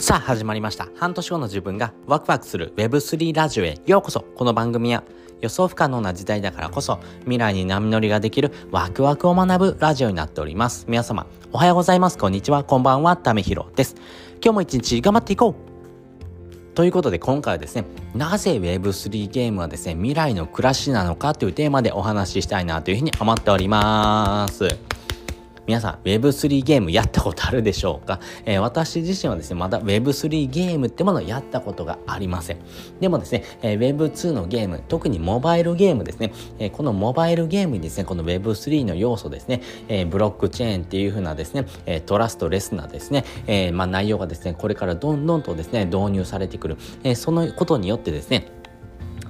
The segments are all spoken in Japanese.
さあ始まりました。半年後の自分がワクワクする Web3 ラジオへようこそ。この番組は予想不可能な時代だからこそ未来に波乗りができるワクワクを学ぶラジオになっております。皆様おはようございます。こんにちは。こんばんは。ためひろです。今日も一日頑張っていこう。ということで今回はですねなぜ Web3 ゲームはですね未来の暮らしなのかというテーマでお話ししたいなというふうに思っております。皆さん Web3 ゲームやったことあるでしょうか、えー、私自身はですね、まだ Web3 ゲームってものをやったことがありません。でもですね、えー、Web2 のゲーム、特にモバイルゲームですね、えー、このモバイルゲームにですね、この Web3 の要素ですね、えブロックチェーンっていう風なですね、えトラストレスなですね、えまあ、内容がですね、これからどんどんとですね、導入されてくる、えそのことによってですね、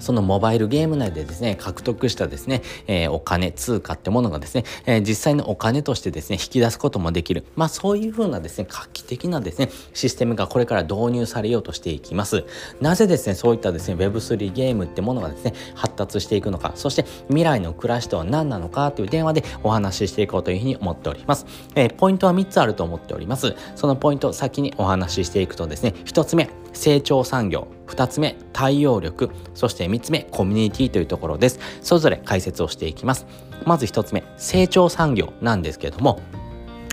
そのモバイルゲーム内でですね、獲得したですね、えー、お金、通貨ってものがですね、えー、実際のお金としてですね、引き出すこともできる。まあそういうふうなですね、画期的なですね、システムがこれから導入されようとしていきます。なぜですね、そういったですね、Web3 ゲームってものがですね、発達していくのか、そして未来の暮らしとは何なのかという電話でお話ししていこうというふうに思っております。えー、ポイントは3つあると思っております。そのポイントを先にお話ししていくとですね、1つ目、成長産業2つ目対応力。そして3つ目コミュニティというところです。それぞれ解説をしていきます。まず1つ目成長産業なんですけれども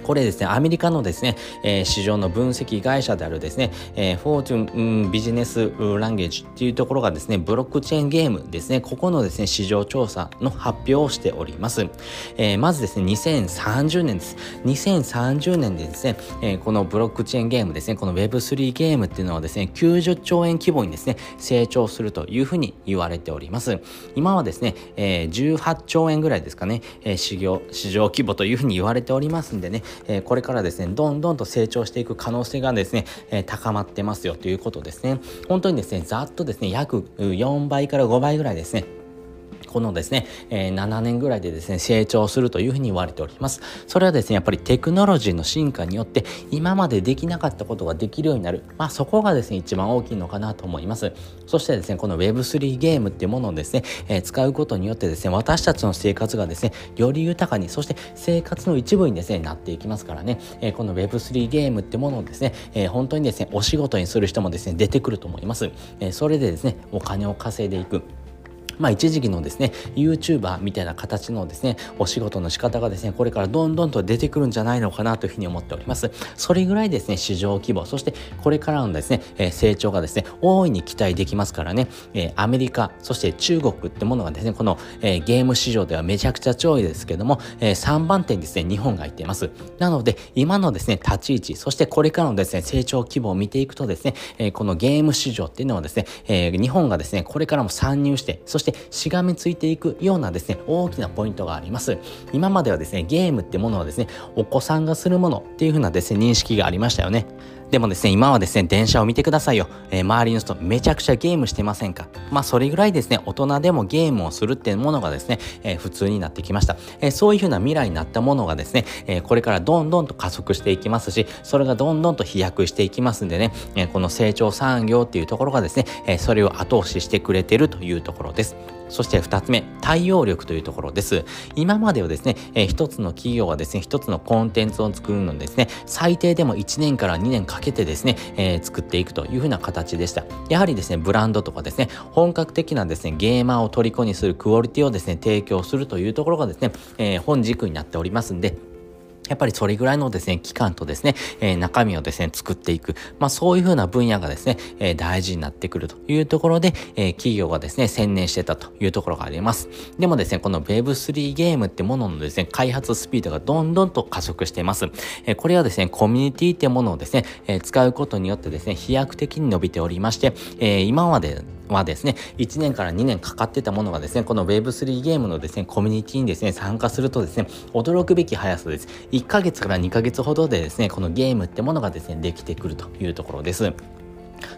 これですね、アメリカのですね、えー、市場の分析会社であるですね、えー、フォーチュン、ビジネスランゲージっていうところがですね、ブロックチェーンゲームですね、ここのですね、市場調査の発表をしております。えー、まずですね、2030年です。2030年でですね、えー、このブロックチェーンゲームですね、この Web3 ゲームっていうのはですね、90兆円規模にですね、成長するというふうに言われております。今はですね、えー、18兆円ぐらいですかね、えー、市場、市場規模というふうに言われておりますんでね、えこれからですね、どんどんと成長していく可能性がですね、え高まってますよということですね。本当にですね、ざっとですね、約4倍から5倍ぐらいですね、このですね、えー、7年ぐらいでですね、成長するというふうに言われております。それはですね、やっぱりテクノロジーの進化によって、今までできなかったことができるようになる。まあそこがですね、一番大きいのかなと思います。そしてですね、この Web3 ゲームっていうものをですね、えー、使うことによってですね、私たちの生活がですね、より豊かに、そして生活の一部にですね、なっていきますからね、えー、この Web3 ゲームってものをですね、えー、本当にですね、お仕事にする人もですね、出てくると思います。え、それでですね、お金を稼いでいく。まあ一時期のですね、YouTuber みたいな形のですね、お仕事の仕方がですね、これからどんどんと出てくるんじゃないのかなというふうに思っております。それぐらいですね、市場規模、そしてこれからのですね、え成長がですね、大いに期待できますからね、えアメリカ、そして中国ってものがですね、この、えゲーム市場ではめちゃくちゃ超いですけども、え3番手にですね、日本が入っています。なので、今のですね、立ち位置、そしてこれからのですね、成長規模を見ていくとですね、えこのゲーム市場っていうのはですね、え日本がですね、これからも参入して、そしてしてしがみついていくようなですね、大きなポイントがあります。今まではですね、ゲームってものはですね、お子さんがするものっていう風なですね、認識がありましたよね。でもですね、今はですね、電車を見てくださいよ。えー、周りの人めちゃくちゃゲームしてませんか？まあ、それぐらいですね、大人でもゲームをするっていうものがですね、えー、普通になってきました。えー、そういう風な未来になったものがですね、えこれからどんどんと加速していきますし、それがどんどんと飛躍していきますんでね、えこの成長産業っていうところがですね、えそれを後押ししてくれてるというところです。そして2つ目、対応力というところです。今まではですね、えー、一つの企業がですね、1つのコンテンツを作るのですね、最低でも1年から2年かけてですね、えー、作っていくというふうな形でした。やはりですね、ブランドとかですね、本格的なですね、ゲーマーを虜にするクオリティをですね、提供するというところがですね、えー、本軸になっておりますんで、やっぱりそれぐらいのですね、期間とですね、えー、中身をですね、作っていく。まあそういうふうな分野がですね、えー、大事になってくるというところで、えー、企業がですね、専念してたというところがあります。でもですね、この Web3 ゲームってもののですね、開発スピードがどんどんと加速しています。え、これはですね、コミュニティってものをですね、え、使うことによってですね、飛躍的に伸びておりまして、え、今まではですね、1年から2年かかってたものがですね、この Web3 ゲームのですね、コミュニティにですね、参加するとですね、驚くべき速さです。1ヶ月から2ヶ月ほどでですね、このゲームってものがですね、できてくるというところです。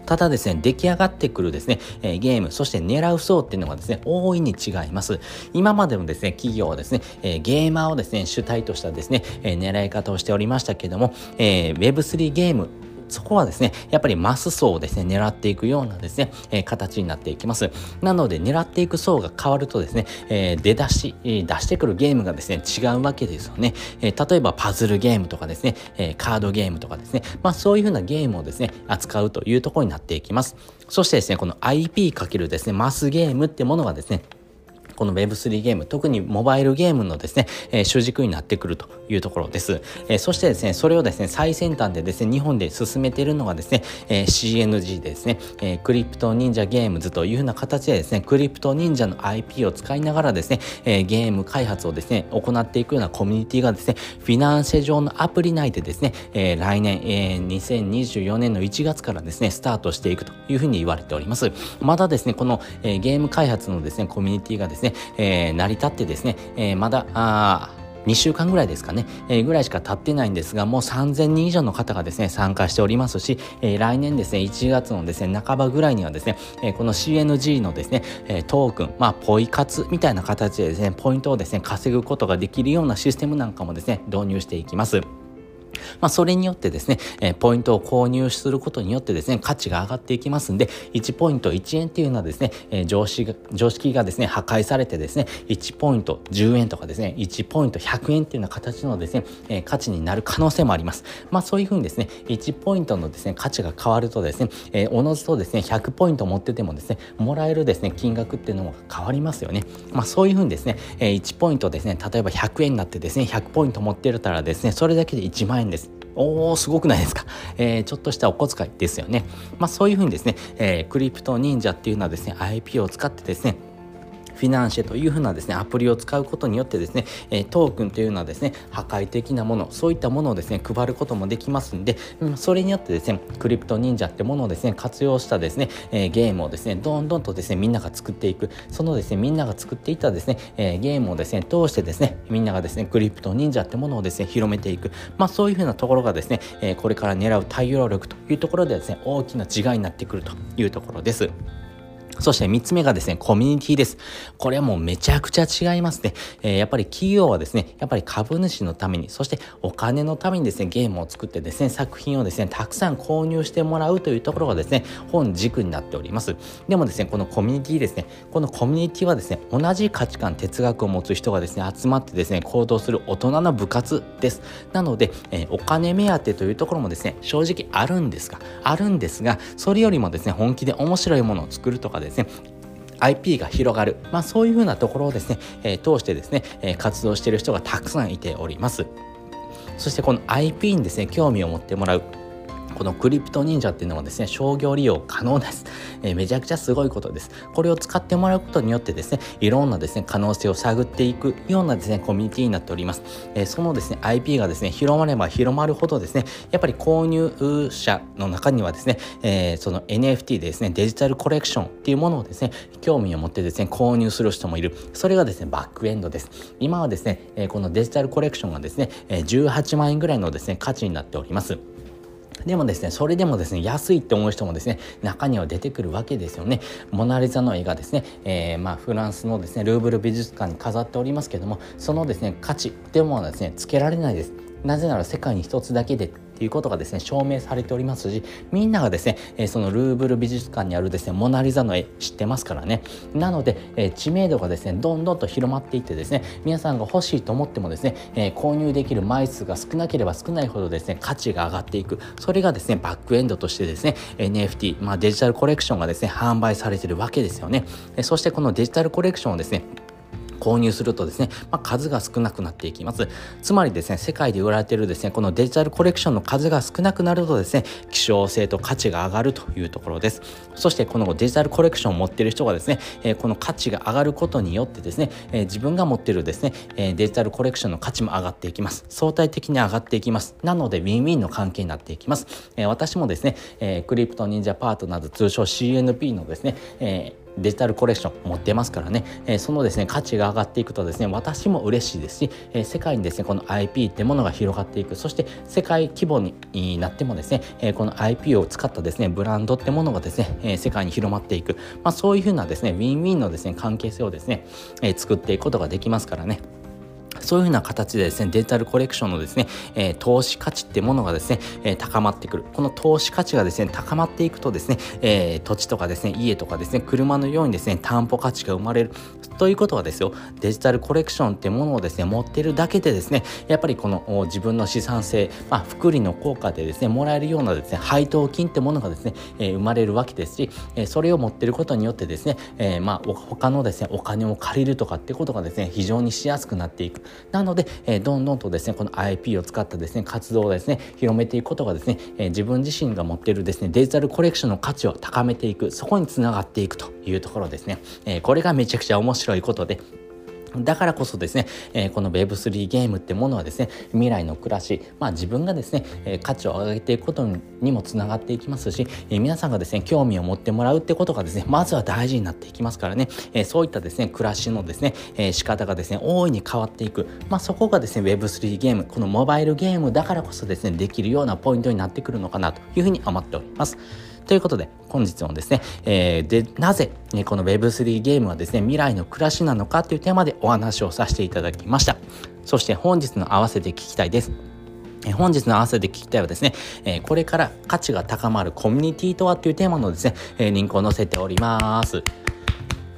ただですね、出来上がってくるですね、えー、ゲーム、そして狙う層っていうのがですね、大いに違います。今までもですね、企業はですね、えー、ゲーマーをですね、主体としたですね、えー、狙い方をしておりましたけども、え Web3 ゲームそこはですね、やっぱりマス層をですね、狙っていくようなですね、え、形になっていきます。なので、狙っていく層が変わるとですね、え、出だし、出してくるゲームがですね、違うわけですよね。え、例えばパズルゲームとかですね、え、カードゲームとかですね、まあそういうふうなゲームをですね、扱うというところになっていきます。そしてですね、この IP× ですね、マスゲームってものがですね、この Web3 ゲーム、特にモバイルゲームのですね、えー、主軸になってくるというところです。えー、そしてですね、それをですね、最先端でですね、日本で進めているのがですね、えー、CNG ですね、えー、クリプト忍者ゲームズというふうな形でですね、クリプト忍者の IP を使いながらですね、えー、ゲーム開発をですね、行っていくようなコミュニティがですね、フィナンシェ上のアプリ内でですね、えー、来年、えー、2024年の1月からですね、スタートしていくというふうに言われております。まだですね、この、えー、ゲーム開発のですね、コミュニティがですね、えー、成り立ってですね、えー、まだ、あ2週間ぐらいですかね、えー、ぐらいしか経ってないんですが、もう3000人以上の方がですね、参加しておりますし、えー、来年ですね、1月のですね、半ばぐらいにはですね、えー、この CNG のですね、えトークン、まあ、ポイ活みたいな形でですね、ポイントをですね、稼ぐことができるようなシステムなんかもですね、導入していきます。まあ、それによってですね、えー、ポイントを購入することによってですね、価値が上がっていきますんで、1ポイント1円っていうのはですね、えー、常識が常識がですね、破壊されてですね、1ポイント10円とかですね、1ポイント100円っていうような形のですね、えー、価値になる可能性もあります。まあ、そういうふうにですね、1ポイントのですね、価値が変わるとですね、えー、おのずとですね、100ポイント持っててもですね、もらえるですね、金額っていうのも変わりますよね。まあ、そういうふうにですね、えー、1ポイントですね、例えば100円になってですね、100ポイント持ってるたらですね、それだけで1万円です。おー、すごくないですか。えー、ちょっとしたお小遣いですよね。まあそういうふうにですね、えー、クリプト忍者っていうのはですね、IP を使ってですね、フィナンシェというふうなですね、アプリを使うことによってですね、えトークンというのはですね、破壊的なもの、そういったものをですね、配ることもできますんで、うん、それによってですね、クリプト忍者ってものをですね、活用したですね、え、ゲームをですね、どんどんとですね、みんなが作っていく、そのですね、みんなが作っていたですね、え、ゲームをですね、通してですね、みんながですね、クリプト忍者ってものをですね、広めていく、まあそういうふうなところがですね、え、これから狙う対応力というところでですね、大きな違いになってくるというところです。そして3つ目がですね、コミュニティです。これはもうめちゃくちゃ違いますね。えー、やっぱり企業はですね、やっぱり株主のために、そしてお金のためにですね、ゲームを作ってですね、作品をですね、たくさん購入してもらうというところがですね、本軸になっております。でもですね、このコミュニティですね、このコミュニティはですね、同じ価値観、哲学を持つ人がですね、集まってですね、行動する大人の部活です。なので、えー、お金目当てというところもですね、正直あるんですが、あるんですが、それよりもですね、本気で面白いものを作るとかですね、ですね IP が広がる、まあ、そういうふうなところをですね、えー、通してですね、えー、活動している人がたくさんいております。そしてこの IP にですね興味を持ってもらう。このクリプト忍者っていうのはですね、商業利用可能です。えー、めちゃくちゃすごいことです。これを使ってもらうことによってですね、いろんなですね、可能性を探っていくようなですね、コミュニティになっております。えー、そのですね、IP がですね、広まれば広まるほどですね、やっぱり購入者の中にはですね、えー、その NFT でですね、デジタルコレクションっていうものをですね、興味を持ってですね、購入する人もいる。それがですね、バックエンドです。今はですね、えこのデジタルコレクションがですね、18万円ぐらいのですね、価値になっております。でもですね、それでもですね、安いって思う人もですね、中には出てくるわけですよね。モナリザの絵がですね、えー、まあフランスのですね、ルーブル美術館に飾っておりますけども、そのですね、価値っていうものはですね、つけられないです。なぜなら世界に一つだけでということがですね証明されておりますしみんながですね、えそのルーブル美術館にあるですねモナ・リザの絵知ってますからね。なので、え知名度がですねどんどんと広まっていってですね皆さんが欲しいと思ってもですね、え購入できる枚数が少なければ少ないほどですね価値が上がっていく。それがですねバックエンドとしてですね NFT、まあ、デジタルコレクションがですね販売されてるわけですよね。そしてこのデジタルコレクションをですね購入するとですね、まあ、数が少なくなっていきます。つまりですね、世界で売られているですね、このデジタルコレクションの数が少なくなるとですね、希少性と価値が上がるというところです。そしてこのデジタルコレクションを持っている人がですね、え、この価値が上がることによってですね、え、自分が持っているですね、え、デジタルコレクションの価値も上がっていきます。相対的に上がっていきます。なので、ウィンウィンの関係になっていきます。え私もですね、えクリプト忍者パートナーズ通称 CNP のですね、えデジタルコレクション持ってますからね、えー、そのですね価値が上がっていくとですね私も嬉しいですし、えー、世界にですねこの IP ってものが広がっていく。そして世界規模になってもですね、えー、この IP を使ったですねブランドってものがですね、え世界に広まっていく、まあ、そういうふうなですねウィンウィンのですね関係性をですね、え作っていくことができますからね。そういうふうな形でですね、デジタルコレクションのですね、えー、投資価値ってものがですね、えー、高まってくる。この投資価値がですね、高まっていくとですね、えー、土地とかですね、家とかですね、車のようにですね、担保価値が生まれる。ということはですよ、デジタルコレクションってものをですね、持ってるだけでですね、やっぱりこの自分の資産性、まあ、福利の効果でですね、もらえるようなですね、配当金ってものがですね、えー、生まれるわけですし、えー、それを持ってることによってですね、えー、まあ、他のですね、お金を借りるとかってことがですね、非常にしやすくなっていく。なので、えー、どんどんとですね、この IP を使ったですね、活動をですね、広めていくことがですね、えー、自分自身が持っているですね、デジタルコレクションの価値を高めていく、そこにつながっていくというところですね。えー、これがめちゃくちゃ面白いことで、だからこそですね、えー、この Web3 ゲームってものはですね、未来の暮らし、まあ自分がですね、えー、価値を上げていくことにもつながっていきますし、えー、皆さんがですね、興味を持ってもらうってことがですね、まずは大事になっていきますからね、えそういったですね、暮らしのですね、え仕方がですね、大いに変わっていく。まあそこがですね、Web3 ゲーム、このモバイルゲームだからこそですね、できるようなポイントになってくるのかなというふうに思っております。ということで、本日もですね、えー、で、なぜ、ね、この Web3 ゲームはですね、未来の暮らしなのかというテーマでお話をさせていただきました。そして本日の合わせて聞きたいです。本日の合わせて聞きたいはですね、えこれから価値が高まるコミュニティとはというテーマのですね、えリンクを載せております。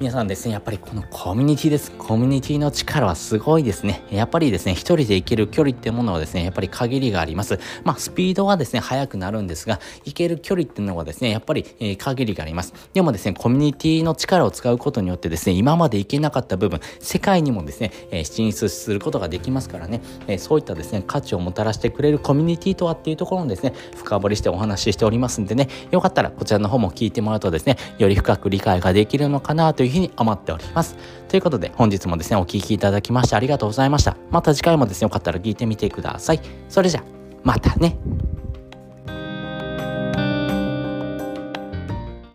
皆さんですね、やっぱりこのコミュニティです。コミュニティの力はすごいですね。やっぱりですね、一人で行ける距離ってものはですね、やっぱり限りがあります。まあ、スピードはですね、速くなるんですが、行ける距離っていうのはですね、やっぱり、え、限りがあります。でもですね、コミュニティの力を使うことによってですね、今まで行けなかった部分、世界にもですね、えー、進出することができますからね、え、そういったですね、価値をもたらしてくれるコミュニティとはっていうところをですね、深掘りしてお話ししておりますんでね、よかったらこちらの方も聞いてもらうとですね、より深く理解ができるのかなというふうに思っております。ます。ということで本日もですね、お聴きいただきましてありがとうございました。また次回もですね、よかったら聞いてみてください。それじゃ、またね。